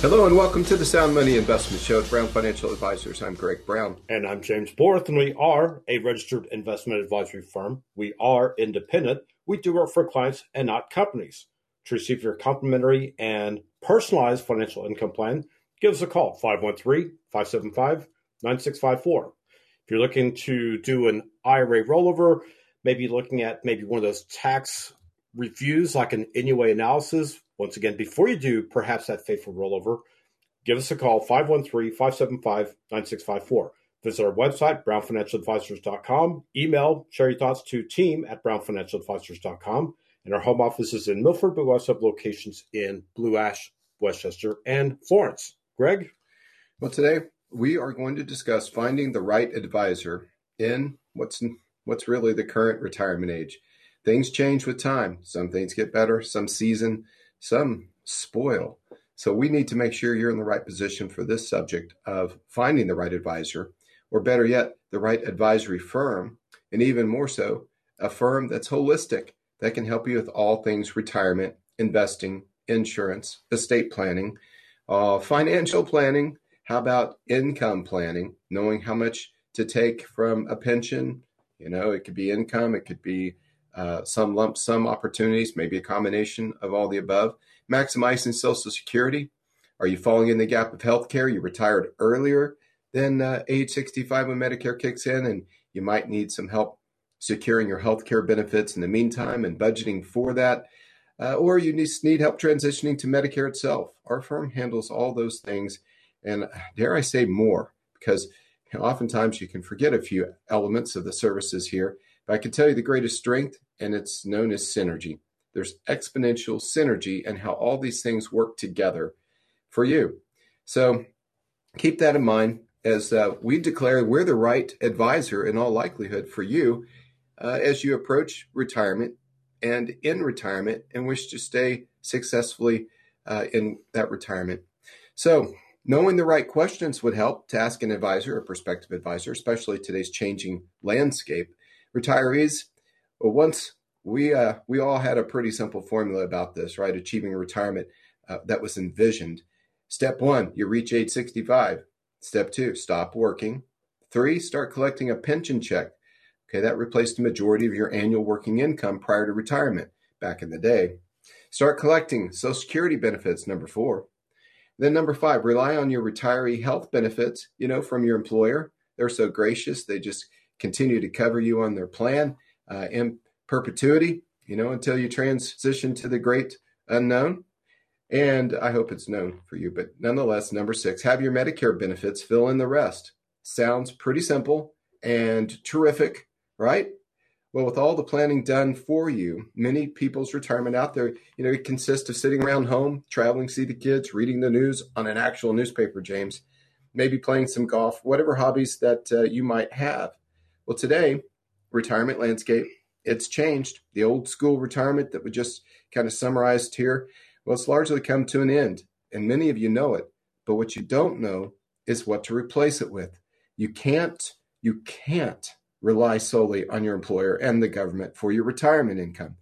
Hello and welcome to the Sound Money Investment Show at Brown Financial Advisors. I'm Greg Brown. And I'm James Borth, and we are a registered investment advisory firm. We are independent. We do work for clients and not companies. To receive your complimentary and personalized financial income plan, give us a call 513 575 9654. If you're looking to do an IRA rollover, maybe looking at maybe one of those tax reviews like an NUA analysis, once again, before you do perhaps that fateful rollover, give us a call 513 575 9654. Visit our website, brownfinancialadvisors.com. Email, share your thoughts to team at brownfinancialadvisors.com. And our home office is in Milford, but we also have locations in Blue Ash, West Chester, and Florence. Greg? Well, today we are going to discuss finding the right advisor in what's what's really the current retirement age. Things change with time. Some things get better, some season, some spoil. So we need to make sure you're in the right position for this subject of finding the right advisor, or better yet, the right advisory firm, and even more so, a firm that's holistic that can help you with all things retirement, investing, insurance, estate planning, uh, financial planning. How about income planning, knowing how much to take from a pension? You know, it could be income, it could be uh, some lump sum opportunities, maybe a combination of all the above. Maximizing Social Security. Are you falling in the gap of healthcare? You retired earlier than uh, age 65 when Medicare kicks in, and you might need some help securing your healthcare benefits in the meantime and budgeting for that. Uh, or you need, need help transitioning to Medicare itself. Our firm handles all those things, and dare I say more, because oftentimes you can forget a few elements of the services here. But I can tell you the greatest strength, and it's known as synergy. There's exponential synergy and how all these things work together for you. So keep that in mind as uh, we declare we're the right advisor in all likelihood for you uh, as you approach retirement and in retirement and wish to stay successfully uh, in that retirement. So, knowing the right questions would help to ask an advisor, a prospective advisor, especially today's changing landscape retirees. Well, once we uh, we all had a pretty simple formula about this, right? Achieving retirement uh, that was envisioned. Step one, you reach age 65. Step two, stop working. Three, start collecting a pension check. Okay, that replaced the majority of your annual working income prior to retirement back in the day. Start collecting Social Security benefits, number four. Then, number five, rely on your retiree health benefits, you know, from your employer. They're so gracious. They just continue to cover you on their plan uh, in perpetuity, you know, until you transition to the great unknown. And I hope it's known for you. But nonetheless, number six, have your Medicare benefits fill in the rest. Sounds pretty simple and terrific, right? Well, with all the planning done for you, many people's retirement out there, you know, it consists of sitting around home, traveling, see the kids, reading the news on an actual newspaper, James, maybe playing some golf, whatever hobbies that uh, you might have. Well, today, retirement landscape, it's changed. The old school retirement that we just kind of summarized here, well, it's largely come to an end. And many of you know it. But what you don't know is what to replace it with. You can't, you can't rely solely on your employer and the government for your retirement income.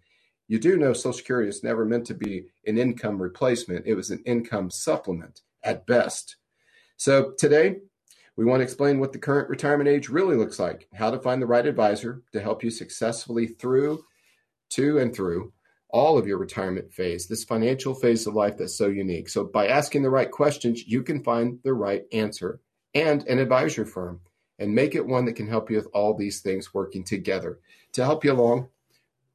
You do know Social Security is never meant to be an income replacement, it was an income supplement at best. So today, we want to explain what the current retirement age really looks like, how to find the right advisor to help you successfully through, to, and through all of your retirement phase, this financial phase of life that's so unique. So, by asking the right questions, you can find the right answer and an advisor firm and make it one that can help you with all these things working together to help you along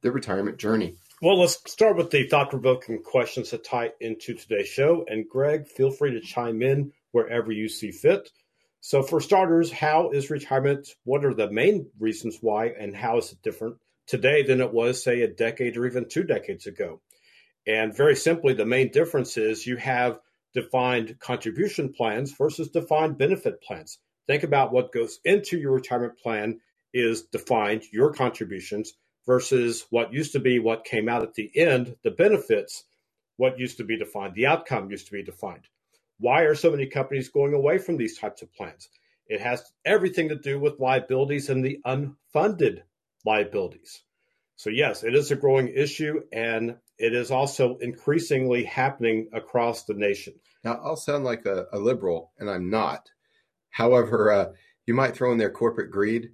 the retirement journey. Well, let's start with the thought provoking questions that tie into today's show. And Greg, feel free to chime in wherever you see fit. So, for starters, how is retirement? What are the main reasons why, and how is it different today than it was, say, a decade or even two decades ago? And very simply, the main difference is you have defined contribution plans versus defined benefit plans. think about what goes into your retirement plan is defined, your contributions, versus what used to be what came out at the end, the benefits, what used to be defined, the outcome used to be defined. Why are so many companies going away from these types of plans? It has everything to do with liabilities and the unfunded liabilities. So, yes, it is a growing issue and it is also increasingly happening across the nation. Now, I'll sound like a, a liberal, and I'm not. However, uh, you might throw in there corporate greed.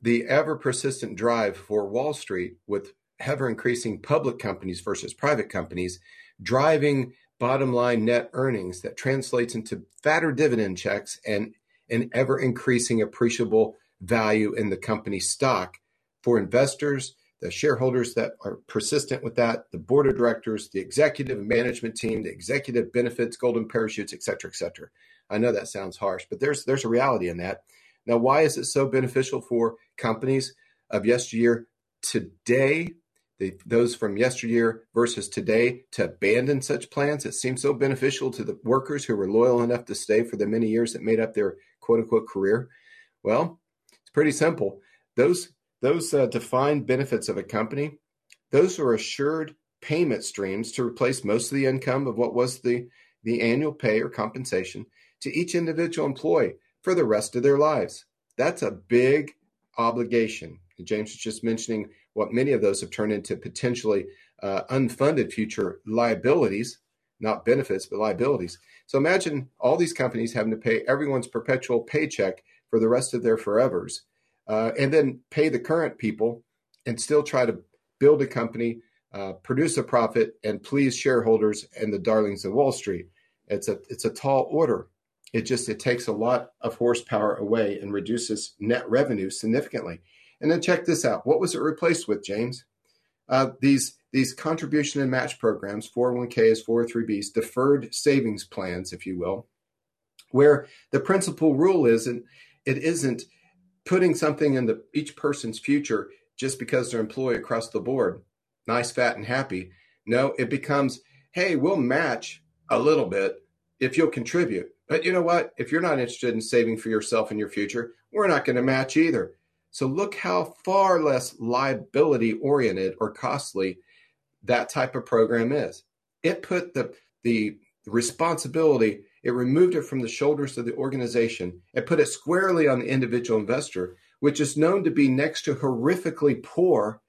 The ever persistent drive for Wall Street, with ever increasing public companies versus private companies, driving bottom line net earnings that translates into fatter dividend checks and an ever increasing appreciable value in the company stock for investors, the shareholders that are persistent with that, the board of directors, the executive management team, the executive benefits, golden parachutes, et cetera, et cetera. I know that sounds harsh, but there's there's a reality in that. Now, why is it so beneficial for companies of yesteryear today the, those from yesteryear versus today to abandon such plans. It seems so beneficial to the workers who were loyal enough to stay for the many years that made up their quote unquote career. Well, it's pretty simple. Those those uh, defined benefits of a company, those are assured payment streams to replace most of the income of what was the the annual pay or compensation to each individual employee for the rest of their lives. That's a big obligation. James was just mentioning what many of those have turned into potentially uh, unfunded future liabilities, not benefits, but liabilities. So imagine all these companies having to pay everyone's perpetual paycheck for the rest of their forevers, uh, and then pay the current people and still try to build a company, uh, produce a profit, and please shareholders and the darlings of Wall Street. It's a it's a tall order. It just it takes a lot of horsepower away and reduces net revenue significantly. And then check this out. What was it replaced with, James? Uh, these these contribution and match programs, 401ks, 403bs, deferred savings plans, if you will, where the principal rule isn't it isn't putting something in the, each person's future just because they're employed across the board, nice, fat, and happy. No, it becomes, hey, we'll match a little bit if you'll contribute. But you know what? If you're not interested in saving for yourself and your future, we're not going to match either. So look how far less liability oriented or costly that type of program is. It put the the responsibility, it removed it from the shoulders of the organization and put it squarely on the individual investor, which is known to be next to horrifically poor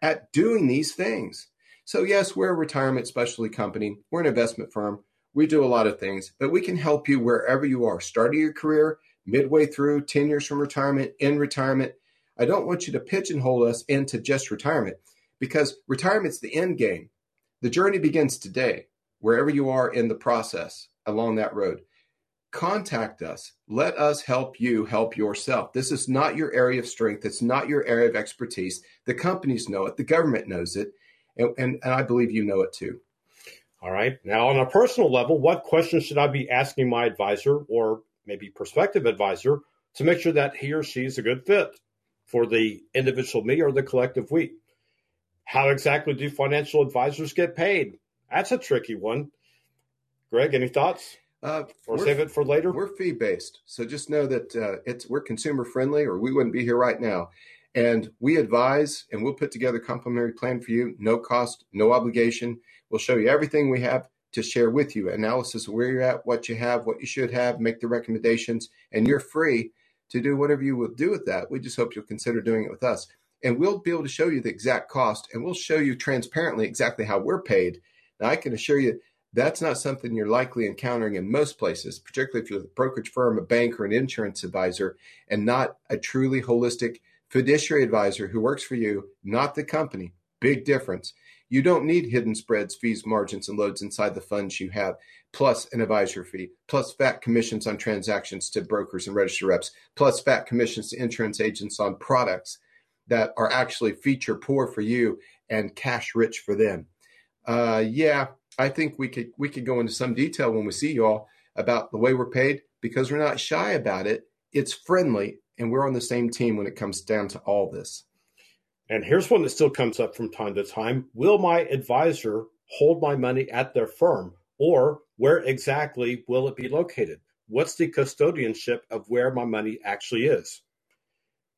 at doing these things. So yes, we're a retirement specialty company. We're an investment firm. We do a lot of things, but we can help you wherever you are, starting your career, midway through, 10 years from retirement, in retirement, I don't want you to pigeonhole us into just retirement because retirement's the end game. The journey begins today, wherever you are in the process along that road. Contact us. Let us help you help yourself. This is not your area of strength. It's not your area of expertise. The companies know it. The government knows it. And, and, and I believe you know it too. All right. Now, on a personal level, what questions should I be asking my advisor or maybe prospective advisor to make sure that he or she is a good fit? For the individual me or the collective we. How exactly do financial advisors get paid? That's a tricky one. Greg, any thoughts? Uh, or save it for later? We're fee based, so just know that uh, it's we're consumer friendly, or we wouldn't be here right now. And we advise, and we'll put together a complimentary plan for you, no cost, no obligation. We'll show you everything we have to share with you, analysis of where you're at, what you have, what you should have, make the recommendations, and you're free to do whatever you will do with that. We just hope you'll consider doing it with us. And we'll be able to show you the exact cost and we'll show you transparently exactly how we're paid. Now, I can assure you that's not something you're likely encountering in most places, particularly if you're a brokerage firm, a bank, or an insurance advisor, and not a truly holistic fiduciary advisor who works for you, not the company. Big difference. You don't need hidden spreads, fees, margins, and loads inside the funds you have, plus an advisor fee, plus fat commissions on transactions to brokers and register reps, plus fat commissions to insurance agents on products that are actually feature poor for you and cash rich for them. Uh, yeah, I think we could we could go into some detail when we see y'all about the way we're paid because we're not shy about it. It's friendly, and we're on the same team when it comes down to all this. And here's one that still comes up from time to time Will my advisor hold my money at their firm, or where exactly will it be located? what's the custodianship of where my money actually is?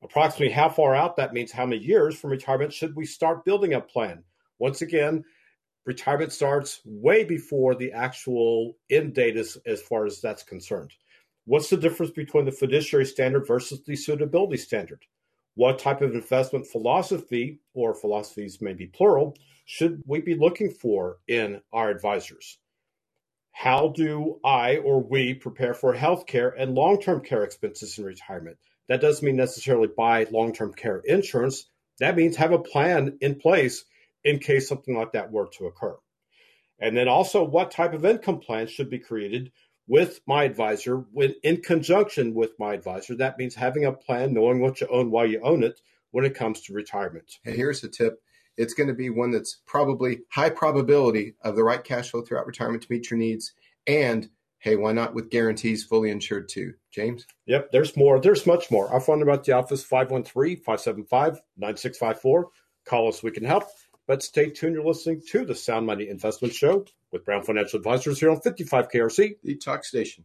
Approximately how far out, that means how many years from retirement should we start building a plan? Once again, retirement starts way before the actual end date is, as far as that's concerned. What's the difference between the fiduciary standard versus the suitability standard? What type of investment philosophy, or philosophies may be plural, should we be looking for in our advisors? How do I or we prepare for healthcare and long term care expenses in retirement? That doesn't mean necessarily buy long term care insurance. That means have a plan in place in case something like that were to occur. And then also, what type of income plan should be created with my advisor when in conjunction with my advisor? That means having a plan, knowing what you own, why you own it when it comes to retirement. And here's a tip it's going to be one that's probably high probability of the right cash flow throughout retirement to meet your needs. And hey, why not with guarantees fully insured too? James? Yep, there's more. There's much more. Our phone number at the office 513 575 9654. Call us, we can help. But stay tuned. You're listening to the Sound Money Investment Show with Brown Financial Advisors here on 55 KRC, the talk station.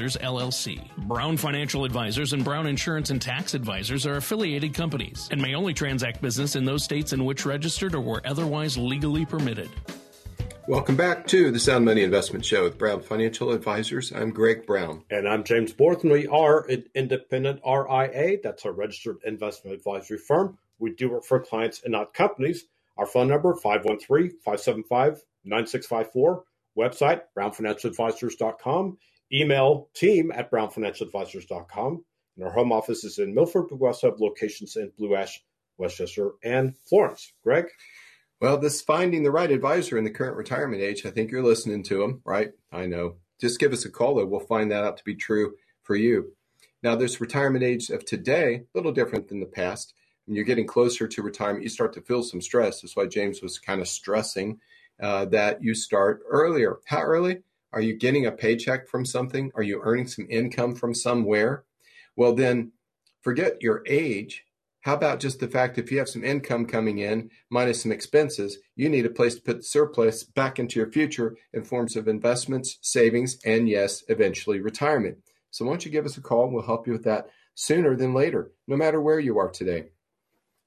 Advisors, LLC. Brown Financial Advisors and Brown Insurance and Tax Advisors are affiliated companies and may only transact business in those states in which registered or were otherwise legally permitted. Welcome back to the Sound Money Investment Show with Brown Financial Advisors. I'm Greg Brown. And I'm James Borth, and we are an independent RIA. That's a registered investment advisory firm. We do work for clients and not companies. Our phone number, 513-575-9654. Website, brownfinancialadvisors.com. Email team at brownfinancialadvisors.com. And our home office is in Milford. But we also have locations in Blue Ash, West Chester, and Florence. Greg? Well, this finding the right advisor in the current retirement age, I think you're listening to them, right? I know. Just give us a call, though. We'll find that out to be true for you. Now, this retirement age of today, a little different than the past. When you're getting closer to retirement, you start to feel some stress. That's why James was kind of stressing uh, that you start earlier. How early? Are you getting a paycheck from something? Are you earning some income from somewhere? Well, then forget your age. How about just the fact if you have some income coming in minus some expenses, you need a place to put the surplus back into your future in forms of investments, savings, and yes, eventually retirement. So why don't you give us a call and we'll help you with that sooner than later, no matter where you are today.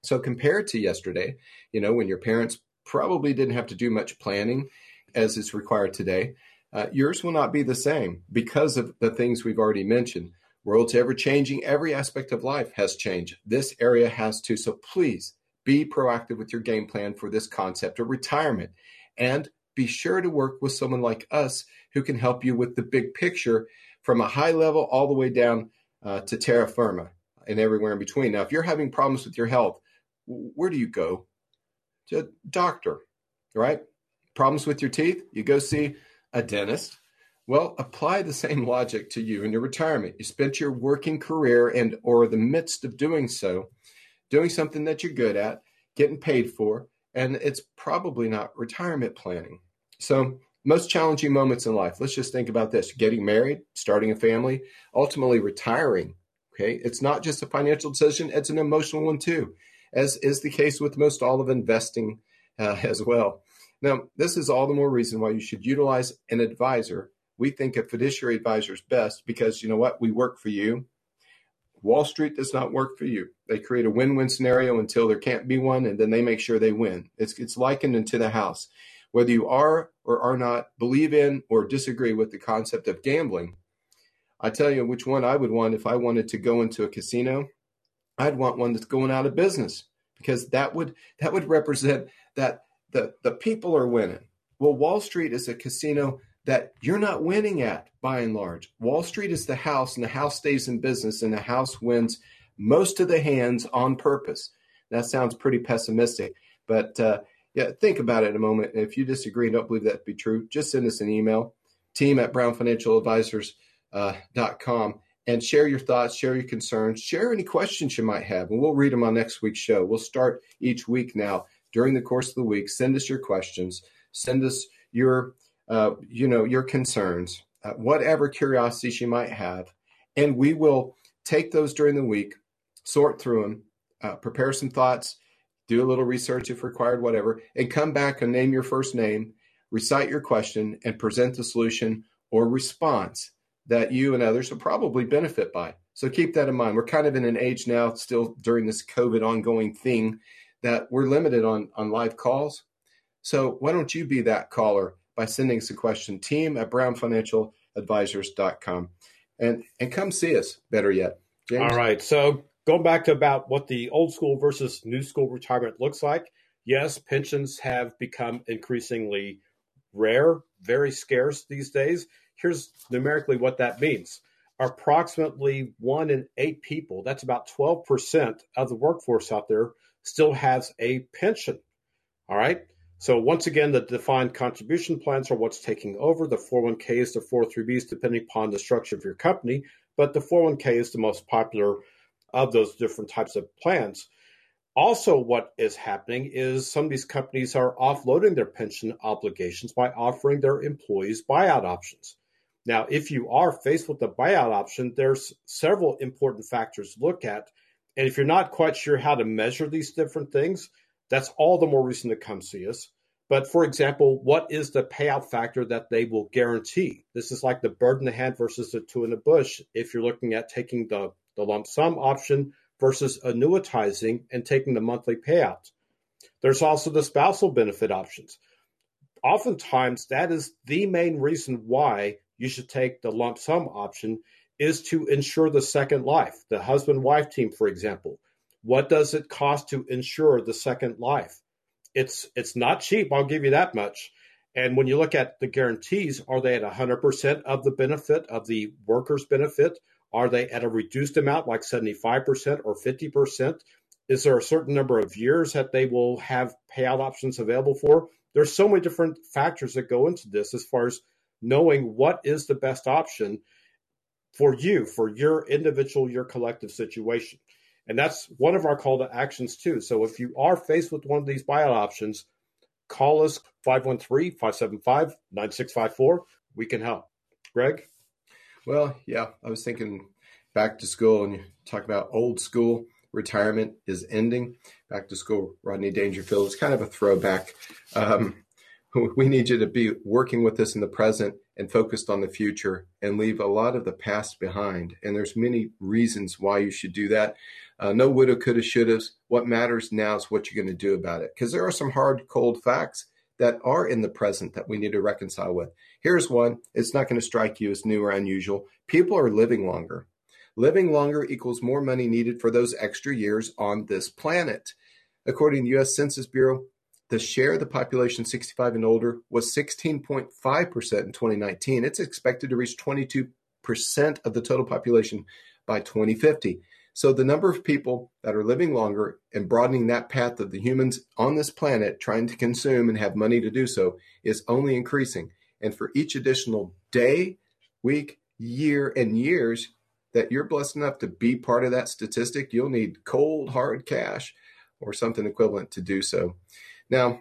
So compared to yesterday, you know, when your parents probably didn't have to do much planning as is required today, uh, yours will not be the same because of the things we've already mentioned. World's ever changing. Every aspect of life has changed. This area has too. So please be proactive with your game plan for this concept of retirement and be sure to work with someone like us who can help you with the big picture from a high level all the way down uh, to terra firma and everywhere in between. Now, if you're having problems with your health, where do you go? To a doctor, right? Problems with your teeth? You go see a dentist. Well, apply the same logic to you in your retirement. You spent your working career and or the midst of doing so, doing something that you're good at, getting paid for, and it's probably not retirement planning. So, most challenging moments in life. Let's just think about this: getting married, starting a family, ultimately retiring. Okay, it's not just a financial decision; it's an emotional one too, as is the case with most all of investing uh, as well. Now, this is all the more reason why you should utilize an advisor. We think a fiduciary advisor is best because you know what? We work for you. Wall Street does not work for you. They create a win-win scenario until there can't be one, and then they make sure they win. It's it's likened into the house. Whether you are or are not believe in or disagree with the concept of gambling, I tell you which one I would want if I wanted to go into a casino. I'd want one that's going out of business because that would that would represent that the, the people are winning. Well, Wall Street is a casino that you're not winning at by and large. Wall Street is the house, and the house stays in business, and the house wins most of the hands on purpose. That sounds pretty pessimistic, but uh, yeah, think about it a moment. If you disagree and don't believe that to be true, just send us an email. team at brownfinancialadvisors.com, uh, and share your thoughts, share your concerns, share any questions you might have, and we'll read them on next week's show. We'll start each week now during the course of the week. Send us your questions, send us your, uh, you know, your concerns, uh, whatever curiosities you might have, and we will take those during the week, sort through them, uh, prepare some thoughts, do a little research if required, whatever, and come back and name your first name, recite your question, and present the solution or response that you and others will probably benefit by. So keep that in mind. We're kind of in an age now, still during this COVID ongoing thing, that we're limited on, on live calls. So why don't you be that caller by sending us a question, team at brownfinancialadvisors.com. And, and come see us, better yet. James? All right. So going back to about what the old school versus new school retirement looks like, yes, pensions have become increasingly rare, very scarce these days. Here's numerically what that means. Approximately one in eight people, that's about 12% of the workforce out there, still has a pension. All right. So once again, the defined contribution plans are what's taking over. The 401ks, the 403bs, depending upon the structure of your company. But the 401k is the most popular of those different types of plans. Also, what is happening is some of these companies are offloading their pension obligations by offering their employees buyout options. Now, if you are faced with a buyout option, there's several important factors to look at. And if you're not quite sure how to measure these different things, that's all the more reason to come see us. But for example, what is the payout factor that they will guarantee? This is like the bird in the hand versus the two in the bush. If you're looking at taking the the lump sum option versus annuitizing and taking the monthly payout. There's also the spousal benefit options. Oftentimes, that is the main reason why you should take the lump sum option is to insure the second life. The husband wife team, for example. What does it cost to insure the second life? It's it's not cheap, I'll give you that much. And when you look at the guarantees, are they at 100% of the benefit of the worker's benefit? Are they at a reduced amount, like 75% or 50%? Is there a certain number of years that they will have payout options available for? There's so many different factors that go into this as far as knowing what is the best option for you, for your individual, your collective situation. And that's one of our call to actions too. So if you are faced with one of these buyout options, call us 513 575 9654. We can help. Greg? Well, yeah, I was thinking back to school, and you talk about old school retirement is ending. Back to school, Rodney Dangerfield is kind of a throwback. Um, we need you to be working with us in the present and focused on the future and leave a lot of the past behind. And there's many reasons why you should do that. Uh, no woulda, coulda, shouldas. What matters now is what you're going to do about it. Because there are some hard, cold facts that are in the present that we need to reconcile with. Here's one. It's not going to strike you as new or unusual. People are living longer. Living longer equals more money needed for those extra years on this planet. According to the US Census Bureau, the share of the population 65 and older was 16.5% in 2019. It's expected to reach 22% of the total population by 2050. So the number of people that are living longer and broadening that path of the humans on this planet trying to consume and have money to do so is only increasing. And for each additional day, week, year, and years that you're blessed enough to be part of that statistic, you'll need cold, hard cash or something equivalent to do so. Now,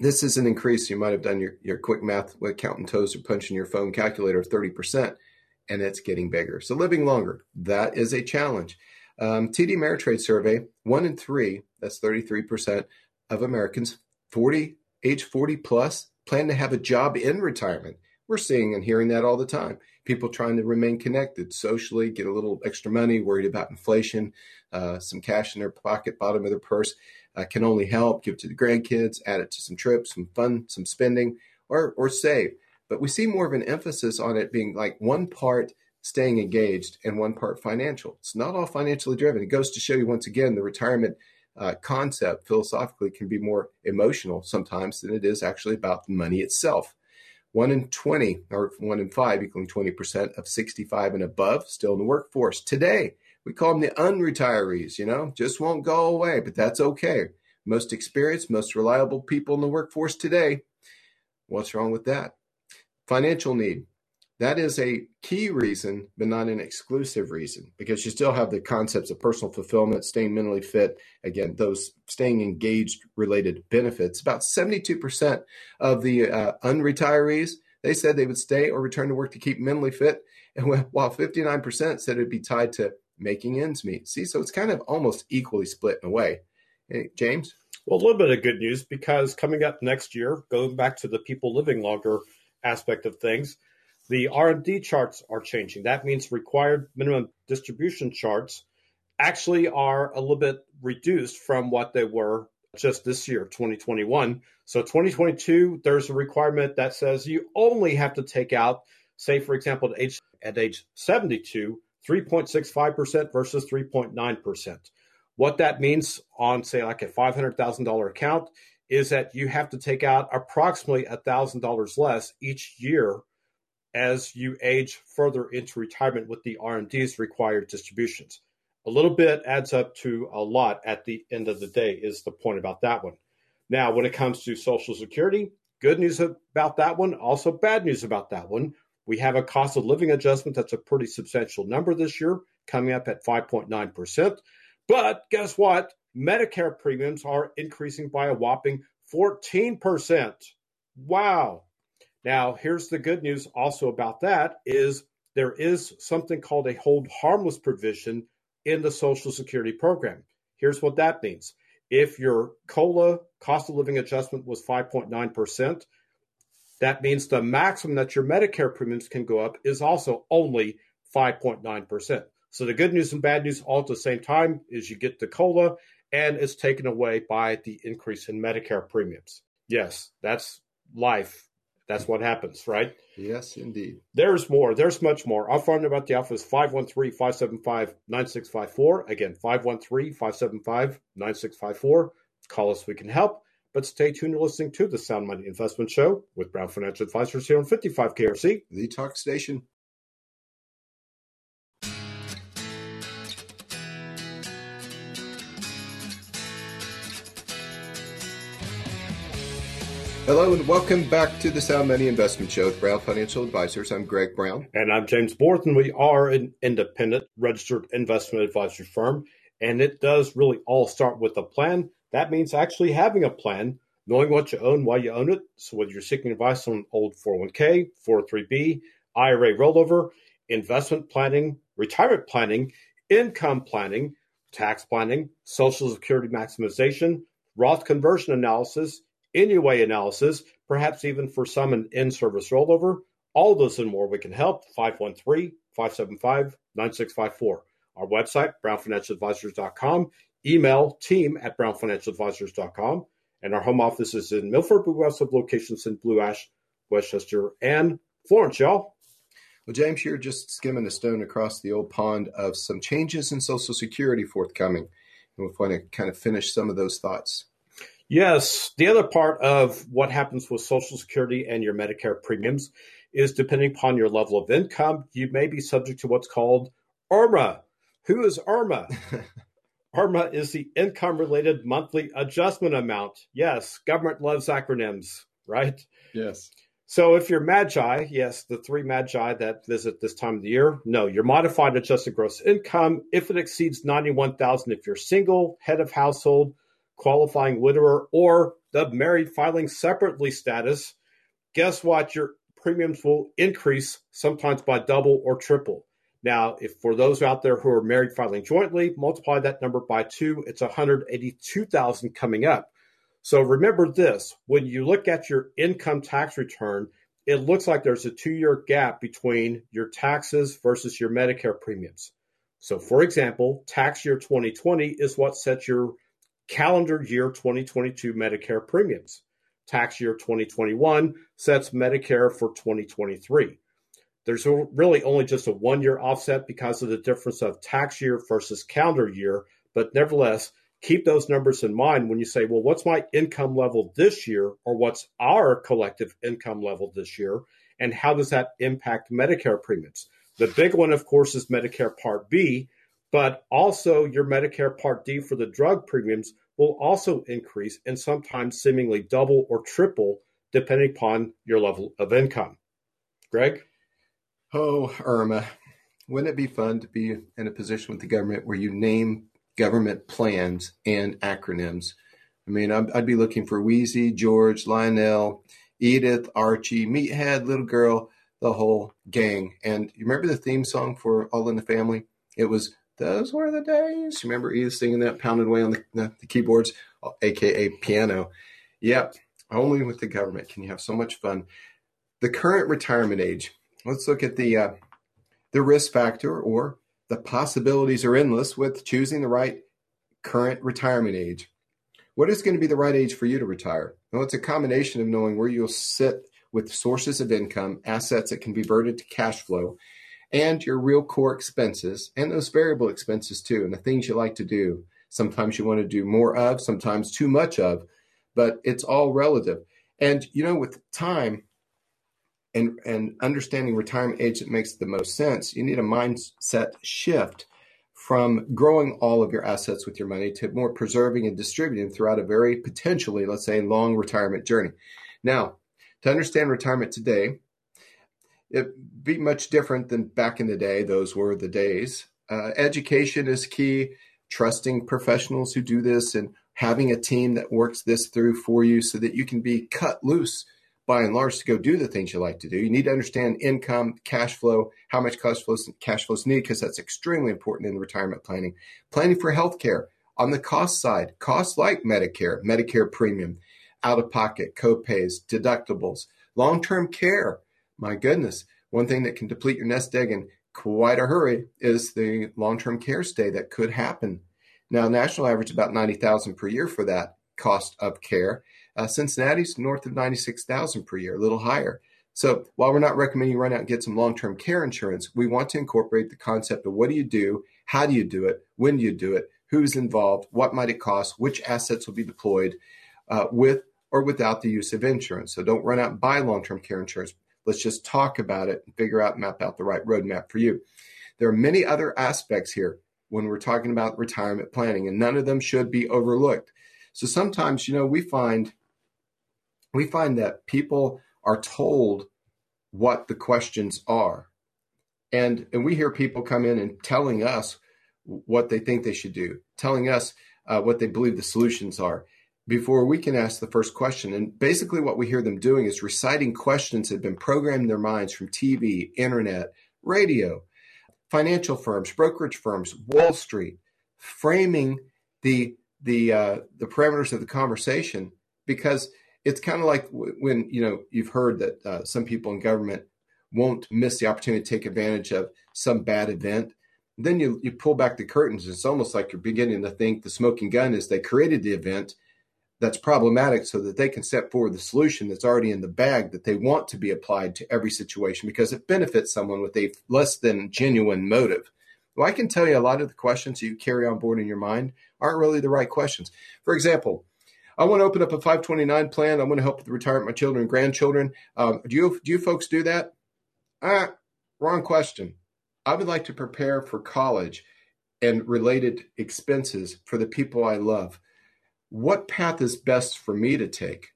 this is an increase. You might have done your, your quick math with counting toes or punching your phone calculator 30% and it's getting bigger. So living longer, that is a challenge. Um, TD Ameritrade survey, one in three, that's 33% of Americans 40, age 40 plus, plan to have a job in retirement. We're seeing and hearing that all the time. People trying to remain connected socially, get a little extra money, worried about inflation, uh, some cash in their pocket, bottom of their purse uh, can only help. Give it to the grandkids, add it to some trips, some fun, some spending, or or save but we see more of an emphasis on it being like one part staying engaged and one part financial. It's not all financially driven. It goes to show you once again the retirement uh, concept philosophically can be more emotional sometimes than it is actually about the money itself. One in 20 or one in five, equaling 20% of 65 and above, still in the workforce. Today, we call them the unretirees, you know, just won't go away, but that's okay. Most experienced, most reliable people in the workforce today. What's wrong with that? financial need. That is a key reason, but not an exclusive reason, because you still have the concepts of personal fulfillment, staying mentally fit. Again, those staying engaged related benefits. About 72% of the uh, unretirees, they said they would stay or return to work to keep mentally fit. And while 59% said it'd be tied to making ends meet. See, so it's kind of almost equally split in a way. Hey, James? Well, a little bit of good news because coming up next year, going back to the people living longer aspect of things, the RMD charts are changing. That means required minimum distribution charts actually are a little bit reduced from what they were just this year, 2021. So 2022, there's a requirement that says you only have to take out, say, for example, at age, at age 72, 3.65% versus 3.9%. What that means on, say, like a $500,000 account is that you have to take out approximately $1,000 less each year as you age further into retirement with the RMD's required distributions. A little bit adds up to a lot at the end of the day, is the point about that one. Now, when it comes to Social Security, good news about that one, also bad news about that one. We have a cost of living adjustment that's a pretty substantial number this year, coming up at 5.9%. But guess what? Medicare premiums are increasing by a whopping 14%. Wow. Now, here's the good news also about that is there is something called a hold harmless provision in the Social Security program. Here's what that means. If your COLA cost of living adjustment was 5.9%, that means the maximum that your Medicare premiums can go up is also only 5.9%. So the good news and bad news all at the same time is you get the COLA and it's taken away by the increase in Medicare premiums. Yes, that's life that's what happens, right? Yes, indeed. There's more. There's much more. Our phone number at the office 513 575 9654. Again, 513 575 9654. Call us, we can help. But stay tuned. You're listening to the Sound Money Investment Show with Brown Financial Advisors here on 55 KRC. The Talk Station. Hello and welcome back to the Sound Money Investment Show with Brown Financial Advisors. I'm Greg Brown. And I'm James Borton. We are an independent registered investment advisory firm. And it does really all start with a plan. That means actually having a plan, knowing what you own, why you own it. So whether you're seeking advice on old 401k, 403b, IRA rollover, investment planning, retirement planning, income planning, tax planning, social security maximization, Roth conversion analysis, NUA analysis, perhaps even for some an in service rollover. All those and more we can help. 513 575 9654. Our website, brownfinancialadvisors.com. Email team at brownfinancialadvisors.com. And our home office is in Milford, but we have locations in Blue Ash, West Chester, and Florence, y'all. Well, James, you're just skimming a stone across the old pond of some changes in Social Security forthcoming. And we want to kind of finish some of those thoughts. Yes. The other part of what happens with Social Security and your Medicare premiums is depending upon your level of income, you may be subject to what's called IRMAA. Who is IRMAA? IRMAA is the income related monthly adjustment amount. Yes, government loves acronyms, right? Yes. So if you're Magi, yes, the three Magi that visit this time of the year, no, your modified adjusted gross income, if it exceeds 91,000 if you're single, head of household, qualifying widower, or the married filing separately status, guess what? Your premiums will increase sometimes by double or triple. Now, if for those out there who are married filing jointly, multiply that number by two, it's 182,000 coming up. So remember this, when you look at your income tax return, it looks like there's a 2-year gap between your taxes versus your Medicare premiums. So for example, tax year 2020 is what sets your calendar year 2022 Medicare premiums. Tax year 2021 sets Medicare for 2023. There's really only just a one year offset because of the difference of tax year versus calendar year, but nevertheless, keep those numbers in mind when you say, well, what's my income level this year, or what's our collective income level this year, and how does that impact Medicare premiums? The big one, of course, is Medicare Part B, but also your Medicare Part D for the drug premiums will also increase and sometimes seemingly double or triple depending upon your level of income. Greg? Oh, Irma, wouldn't it be fun to be in a position with the government where you name government plans and acronyms? I mean, I'd, I'd be looking for Weezy, George, Lionel, Edith, Archie, Meathead, Little Girl, the whole gang. And you remember the theme song for All in the Family? It was Those Were the Days. Remember Edith singing that, pounded away on the, the, the keyboards, aka piano. Yep, only with the government can you have so much fun. The current retirement age. Let's look at the uh, the risk factor or the possibilities are endless with choosing the right current retirement age. What is going to be the right age for you to retire? Well, it's a combination of knowing where you'll sit with sources of income, assets that can be converted to cash flow, and your real core expenses and those variable expenses too, and the things you like to do. Sometimes you want to do more of, sometimes too much of, but it's all relative. And you know, with time, and, and understanding retirement age that makes the most sense, you need a mindset shift from growing all of your assets with your money to more preserving and distributing throughout a very potentially, let's say, long retirement journey. Now, to understand retirement today, it be much different than back in the day. Those were the days. Uh, education is key. Trusting professionals who do this and having a team that works this through for you so that you can be cut loose by and large to go do the things you like to do. You need to understand income, cash flow, how much cash flows cash flows need because that's extremely important in retirement planning. Planning for healthcare on the cost side, costs like Medicare, Medicare premium, out of pocket, co-pays, deductibles, long-term care. My goodness, one thing that can deplete your nest egg in quite a hurry is the long-term care stay that could happen. Now, national average about 90,000 per year for that cost of care. Uh, Cincinnati's north of 96,000 per year, a little higher. So while we're not recommending you run out and get some long-term care insurance, we want to incorporate the concept of what do you do, how do you do it, when do you do it, who's involved, what might it cost, which assets will be deployed uh, with or without the use of insurance. So don't run out and buy long-term care insurance. Let's just talk about it and figure out, map out the right roadmap for you. There are many other aspects here when we're talking about retirement planning, and none of them should be overlooked. So sometimes, you know, we find we find that people are told what the questions are. And, and we hear people come in and telling us what they think they should do, telling us uh, what they believe the solutions are before we can ask the first question. And basically, what we hear them doing is reciting questions that have been programmed in their minds from TV, internet, radio, financial firms, brokerage firms, Wall Street, framing the the uh, the parameters of the conversation. Because it's kind of like when you know you've heard that uh, some people in government won't miss the opportunity to take advantage of some bad event. Then you you pull back the curtains. It's almost like you're beginning to think the smoking gun is they created the event that's problematic so that they can set forward the solution that's already in the bag that they want to be applied to every situation because it benefits someone with a less than genuine motive well i can tell you a lot of the questions you carry on board in your mind aren't really the right questions for example I want to open up a 529 plan. I want to help with the retirement my children and grandchildren. Um, do you do you folks do that? Ah, wrong question. I would like to prepare for college and related expenses for the people I love. What path is best for me to take?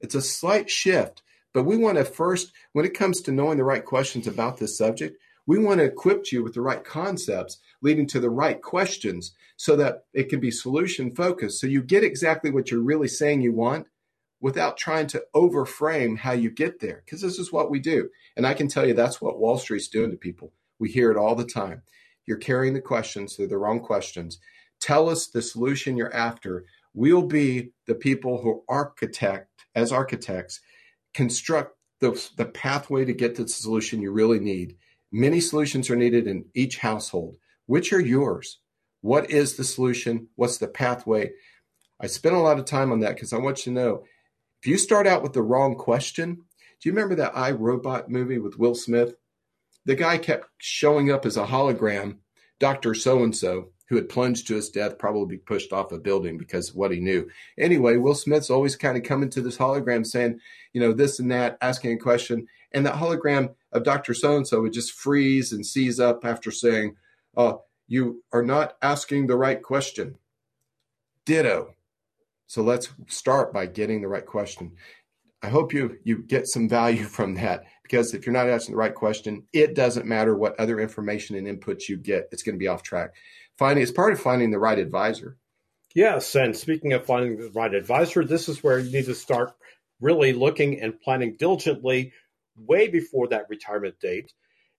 It's a slight shift, but we want to first, when it comes to knowing the right questions about this subject, we want to equip you with the right concepts leading to the right questions so that it can be solution focused. So you get exactly what you're really saying you want without trying to overframe how you get there. Because this is what we do. And I can tell you that's what Wall Street's doing to people. We hear it all the time. You're carrying the questions, they're the wrong questions. Tell us the solution you're after. We'll be the people who architect, as architects, construct the, the pathway to get to the solution you really need. Many solutions are needed in each household. Which are yours? What is the solution? What's the pathway? I spent a lot of time on that because I want you to know if you start out with the wrong question, do you remember that I Robot movie with Will Smith? The guy kept showing up as a hologram, Dr. So and so, who had plunged to his death, probably pushed off a building because of what he knew. Anyway, Will Smith's always kind of coming to this hologram saying, you know, this and that, asking a question. And that hologram of Dr. So and so would just freeze and seize up after saying, uh, you are not asking the right question. Ditto. So let's start by getting the right question. I hope you you get some value from that because if you're not asking the right question, it doesn't matter what other information and inputs you get, it's going to be off track. Finding it's part of finding the right advisor. Yes, and speaking of finding the right advisor, this is where you need to start really looking and planning diligently way before that retirement date.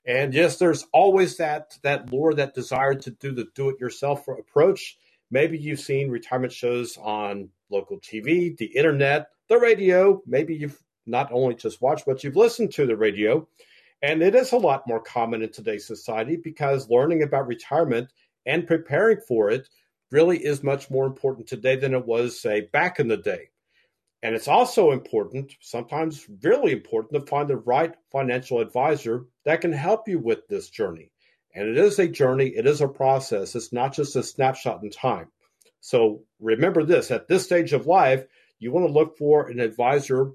And yes, there's always that that lure, that desire to do the do-it-yourself approach. Maybe you've seen retirement shows on local TV, the internet, the radio. Maybe you've not only just watched, but you've listened to the radio. And it is a lot more common in today's society because learning about retirement and preparing for it really is much more important today than it was, say, back in the day. And it's also important, sometimes really important, to find the right financial advisor that can help you with this journey. And it is a journey, it is a process, it's not just a snapshot in time. So remember this at this stage of life, you want to look for an advisor,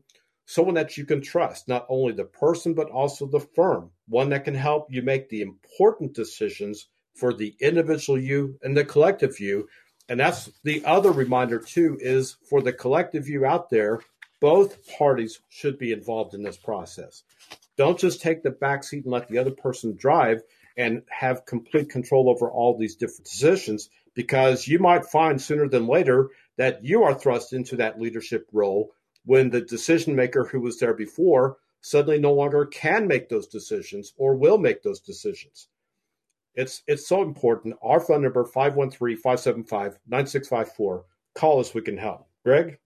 someone that you can trust, not only the person, but also the firm, one that can help you make the important decisions for the individual you and the collective you. And that's the other reminder, too, is for the collective you out there, both parties should be involved in this process. Don't just take the back seat and let the other person drive and have complete control over all these different decisions because you might find sooner than later that you are thrust into that leadership role when the decision maker who was there before suddenly no longer can make those decisions or will make those decisions. It's it's so important. Our phone number 513-575-9654. Call us, we can help. Greg?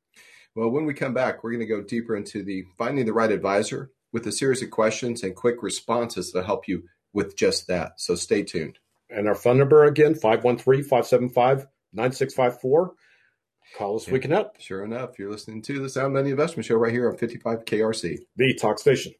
Well, when we come back, we're going to go deeper into the finding the right advisor with a series of questions and quick responses to help you with just that. So stay tuned. And our phone number again, 513-575-9654. Call us, yeah. we can help. Sure enough, you're listening to the Sound Money Investment Show right here on 55 KRC. The Talk Station.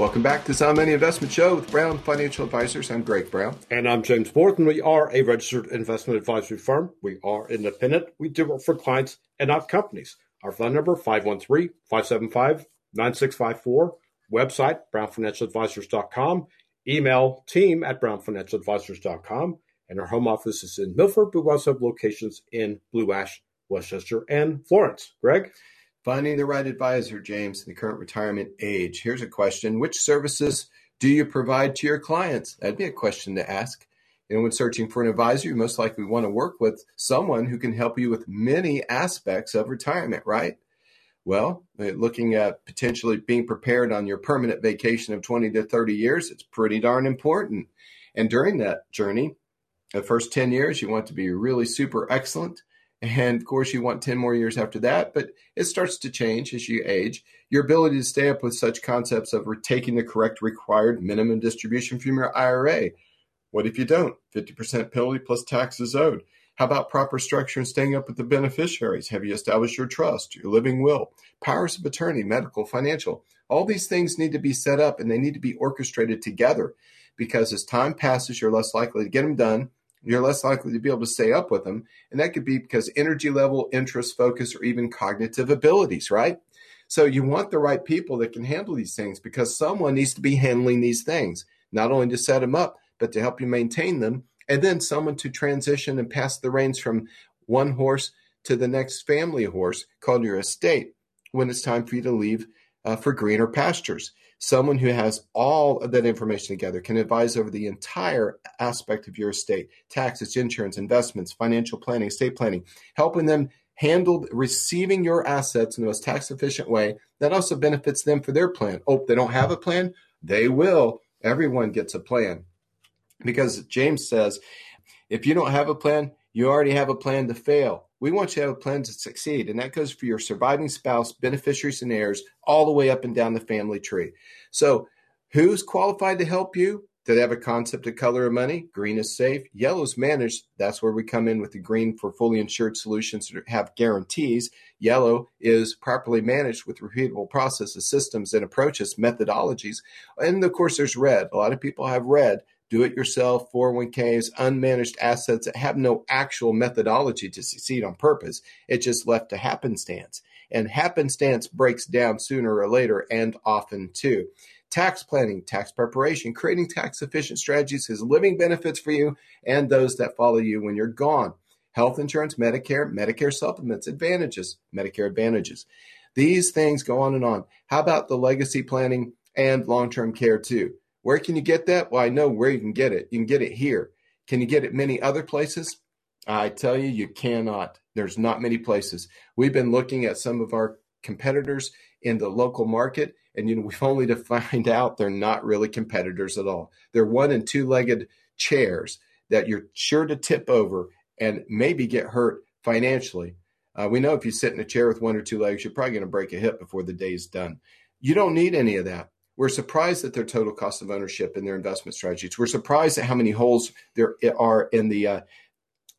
Welcome back to Sound Money Investment Show with Brown Financial Advisors. I'm Greg Brown. And I'm James Morton. We are a registered investment advisory firm. We are independent. We do work for clients and not companies. Our phone number, 513-575-9654. Website, brownfinancialadvisors.com. Email, team at brownfinancialadvisors.com. And our home office is in Milford, but we also have locations in Blue Ash, West Chester, and Florence. Greg? Finding the right advisor, James, in the current retirement age. Here's a question Which services do you provide to your clients? That'd be a question to ask. Know, when searching for an advisor, you most likely want to work with someone who can help you with many aspects of retirement, right? Well, uh, looking at potentially being prepared on your permanent vacation of 20 to 30 years, it's pretty darn important. And during that journey, the first 10 years, you want to be really super excellent. And of course, you want 10 more years after that, but it starts to change as you age. Your ability to stay up with such concepts of taking the correct required minimum distribution from your IRA. What if you don't? 50% penalty plus taxes owed. How about proper structure and staying up with the beneficiaries? Have you established your trust, your living will, powers of attorney, medical, financial? All these things need to be set up and they need to be orchestrated together because as time passes, you're less likely to get them done you're less likely to be able to stay up with them. And that could be because energy level, interest, focus, or even cognitive abilities, right? So you want the right people that can handle these things because someone needs to be handling these things, not only to set them up, but to help you maintain them. And then someone to transition and pass the reins from one horse to the next family horse called your estate when it's time for you to leave uh, for greener pastures someone who has all of that information together can advise over the entire aspect of your estate taxes insurance investments financial planning estate planning helping them handle receiving your assets in the most tax efficient way that also benefits them for their plan. Oh they don't have a plan? They will. Everyone gets a plan. Because james says if you don't have a plan you already have a plan to fail we want you to have a plan to succeed, and that goes for your surviving spouse, beneficiaries, and heirs, all the way up and down the family tree. So, who's qualified to help you? Do they have a concept of color of money? Green is safe. Yellow is managed. That's where we come in with the green for fully insured solutions that have guarantees. Yellow is properly managed with repeatable processes, systems, and approaches, methodologies. And of course, there's red. A lot of people have red do it yourself 401ks, unmanaged assets that have no actual methodology to succeed on purpose. It's just left to happenstance. And happenstance breaks down sooner or later and often too. tax planning, tax preparation, creating tax efficient strategies, his living benefits for you and those that follow you when you're gone. Health insurance, Medicare, Medicare supplements, advantages, Medicare advantages. These things go on and on. How about the legacy planning and long term care too? Where can you get that? Well, I know where you can get it. You can get it here. Can you get it many other places? I tell you, you cannot. There's not many places. We've been looking at some of our competitors in the local market, and you know we've only to find out they're not really competitors at all. They're one and two legged chairs that you're sure to tip over and maybe get hurt financially. Uh, we know if you sit in a chair with one or two legs, you're probably going to break a hip before the day's done. You don't need any of that. We're surprised at their total cost of ownership and their investment strategies. We're surprised at how many holes there are in the uh,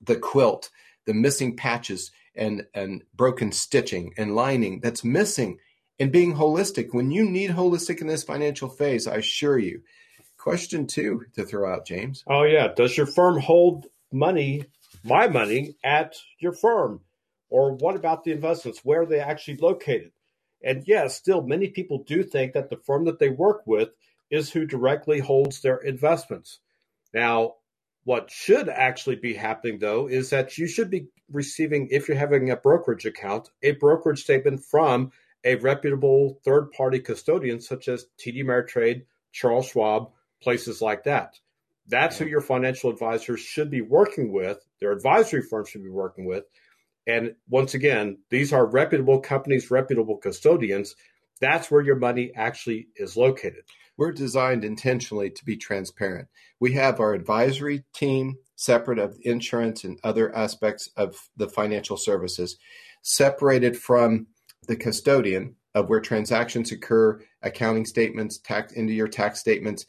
the quilt, the missing patches and and broken stitching and lining that's missing and being holistic. When you need holistic in this financial phase i assure you. Question two to throw out james. Oh yeah. Does your firm hold money my money at your firm? Or what about the investments? Where are they actually located and yes still many people do think that the firm that they work with is who directly holds their investments now what should actually be happening, though, is that you should be receiving, if you're having a brokerage account, a brokerage statement from a reputable third party custodian such as TD Ameritrade, Charles Schwab, places like that. That's who your financial advisors should be working with, their advisory firm should be working with. And once again, these are reputable companies, reputable custodians. That's where your money actually is located. We're designed intentionally to be transparent. We have our advisory team separate of insurance and other aspects of the financial services, separated from the custodian of where transactions occur, accounting statements, tax into your tax statements,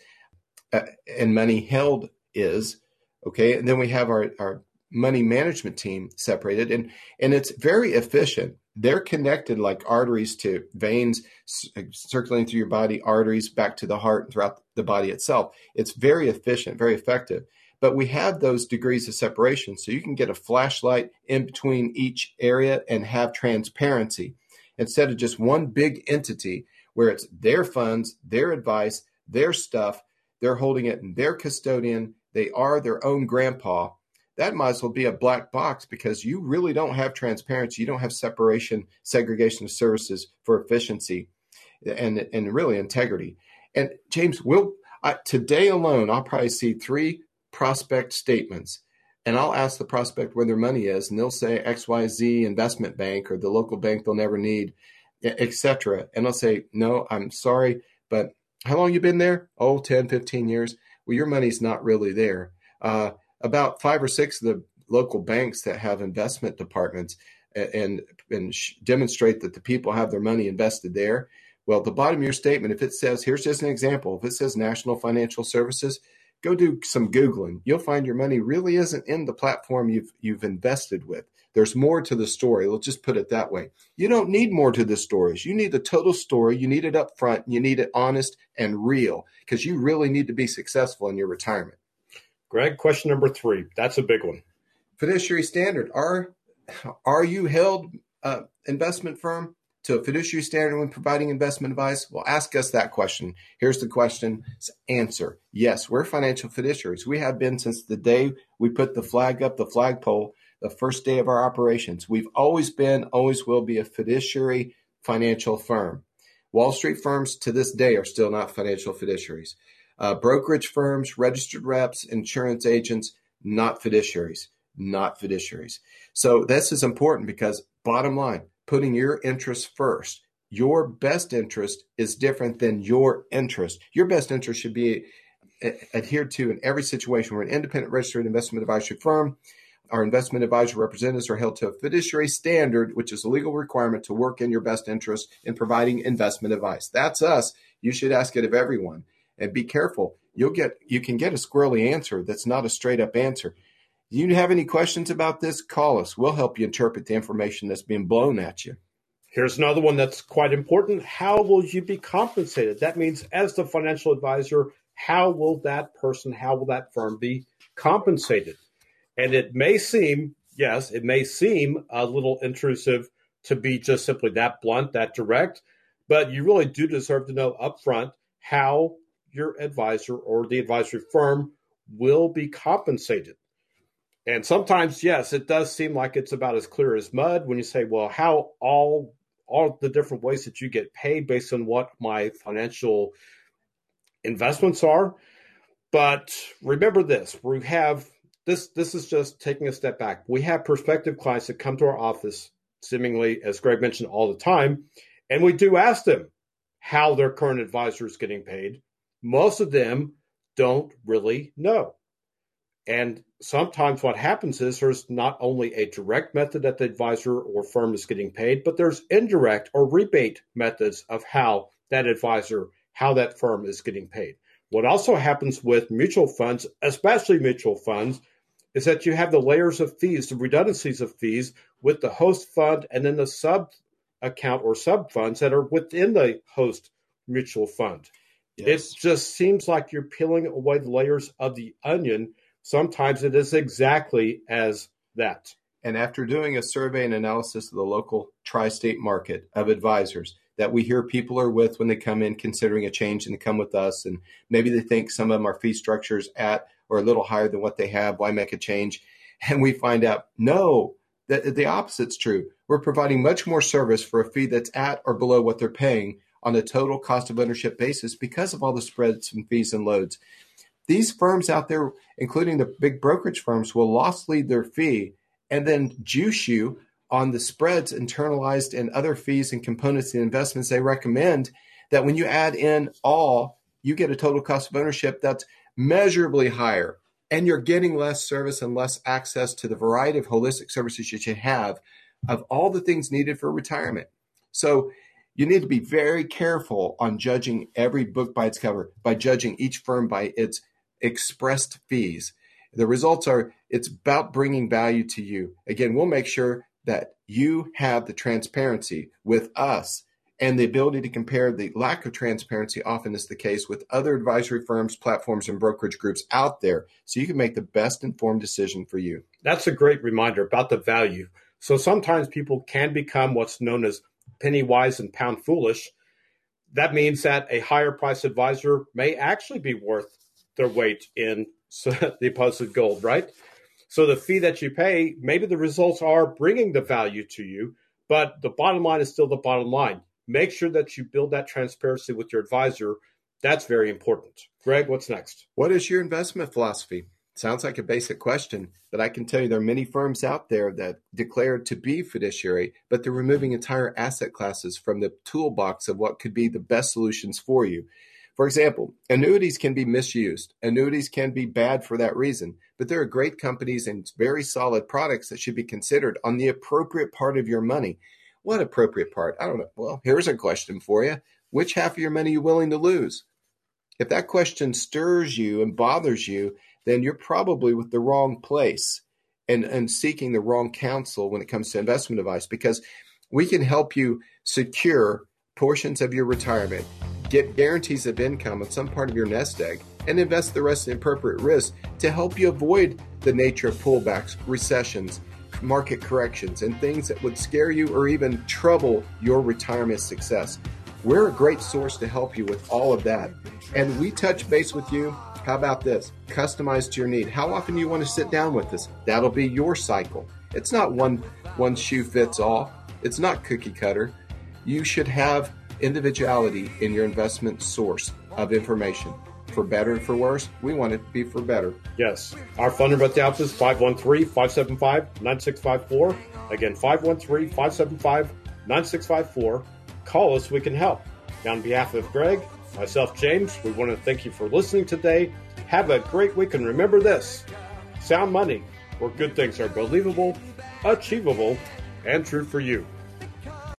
uh, and money held is okay. And then we have our, our money management team separated, and and it's very efficient they're connected like arteries to veins circulating through your body, arteries back to the heart and throughout the body itself. It's very efficient, very effective. But we have those degrees of separation. So you can get a flashlight in between each area and have transparency instead of just one big entity where it's their funds, their advice, their stuff. They're holding it in their custodian. They are their own grandpa that might as well be a black box because you really don't have transparency. You don't have separation, segregation of services for efficiency and, and really integrity. And James, will today alone, I'll probably see three prospect statements and I'll ask the prospect where their money is, and they'll say XYZ investment bank or the local bank they'll never need, etc. And I'll say, no, I'm sorry, but how long you been there? Oh, 10, 15 years. Well, your money's not really there. Uh, about five or six of the local banks that have investment departments and and demonstrate that the people have their money invested there. Well, the bottom of your statement, if it says, here's just an example, if it says National Financial Services, go do some googling. You'll find your money really isn't in the platform you've you've invested with. There's more to the story. Let's just put it that way. You don't need more to the stories. You need the total story. You need it up front. You need it honest and real because you really need to be successful in your retirement. Greg, question number three. That's a big one. Fiduciary standard. Are are you held uh, investment firm to a fiduciary standard when providing investment advice? Well, ask us that question. Here's the question answer. Yes, we're financial fiduciaries. We have been since the day we put the flag up, the flagpole, the first day of our operations. We've always been, always will be a fiduciary financial firm. Wall Street firms to this day are still not financial fiduciaries. Uh, brokerage firms, registered reps, insurance agents, not fiduciaries, not fiduciaries. So this is important because bottom line, putting your interests first. Your best interest is different than your interest. Your best interest should be adhered to in every situation. We're an independent registered investment advisory firm. Our investment advisor representatives are held to a fiduciary standard, which is a legal requirement to work in your best interest in providing investment advice. That's us. You should ask it of everyone and be careful. You'll get you can get a squirrely answer that's not a straight up answer. You have any questions about this? Call us. We'll help you interpret the information that's being blown at you. Here's another one that's quite important. How will you be compensated? That means, as the financial advisor, how will that person, how will that firm be compensated? And it may seem, yes, it may seem a little intrusive to be just simply that blunt, that direct, but you really do deserve to know upfront how your advisor or the advisory firm will be compensated. And sometimes, yes, it does seem like it's about as clear as mud when you say, well, how all all the different ways that you get paid based on what my financial investments are. But remember this, we have this this is just taking a step back. We have prospective clients that come to our office seemingly as Greg mentioned all the time, and we do ask them how their current advisor is getting paid. Most of them don't really know. And sometimes what happens is there's not only a direct method that the advisor or firm is getting paid, but there's indirect or rebate methods of how that advisor, how that firm is getting paid. What also happens with mutual funds, especially mutual funds, is that you have the layers of fees, the redundancies of fees with the host fund and then the sub account or sub funds that are within the host mutual fund. Yes. It just seems like you're peeling away the layers of the onion. Sometimes it is exactly as that. And after doing a survey and analysis of the local tri state market of advisors that we hear people are with when they come in considering a change and they come with us, and maybe they think some of them are fee structures at or a little higher than what they have, why make a change? And we find out, no, that the opposite's true. We're providing much more service for a fee that's at or below what they're paying on a total cost of ownership basis because of all the spreads and fees and loads. These firms out there, including the big brokerage firms, will loss lead their fee and then juice you on the spreads internalized and other fees and components and investments they recommend that when you add in all, you get a total cost of ownership that's measurably higher and you're getting less service and less access to the variety of holistic services that you should have of all the things needed for retirement. So you need to be very careful on judging every book by its cover, by judging each firm by its expressed fees. The results are it's about bringing value to you. Again, we'll make sure that you have the transparency with us and the ability to compare the lack of transparency often is the case with other advisory firms, platforms, and brokerage groups out there so you can make the best informed decision for you. That's a great reminder about the value. So sometimes people can become what's known as penny wise and pound foolish, that means that a higher price advisor may actually be worth their weight in the opposite gold, right? So the fee that you pay, maybe the results are bringing the value to you, but the bottom line is still the bottom line. Make sure that you build that transparency with your advisor. That's very important. Greg, what's next? What is your investment philosophy? Sounds like a basic question, but I can tell you there are many firms out there that declare to be fiduciary, but they're removing entire asset classes from the toolbox of what could be the best solutions for you. For example, annuities can be misused. Annuities can be bad for that reason, but there are great companies and very solid products that should be considered on the appropriate part of your money. What appropriate part? I don't know. Well, here's a question for you. Which half of your money are you willing to lose? If that question stirs you and bothers you, then you're probably with the wrong place and, and seeking the wrong counsel when it comes to investment advice because we can help you secure portions of your retirement, get guarantees of income on some part of your nest egg, and invest the rest in appropriate risk to help you avoid the nature of pullbacks, recessions, market corrections, and things that would scare you or even trouble your retirement success. We're a great source to help you with all of that. And we touch base with you how about this? Customized to your need. How often do you want to sit down with this? That'll be your cycle. It's not one one shoe fits all. It's not cookie cutter. You should have individuality in your investment source of information. For better and for worse, we want it to be for better. Yes. Our phone number at the office is 513-575-9654. Again, 513-575-9654. Call us, we can help. on behalf of Greg, myself, James, we want to thank you for listening today. Have a great week and remember this sound money, where good things are believable, achievable, and true for you.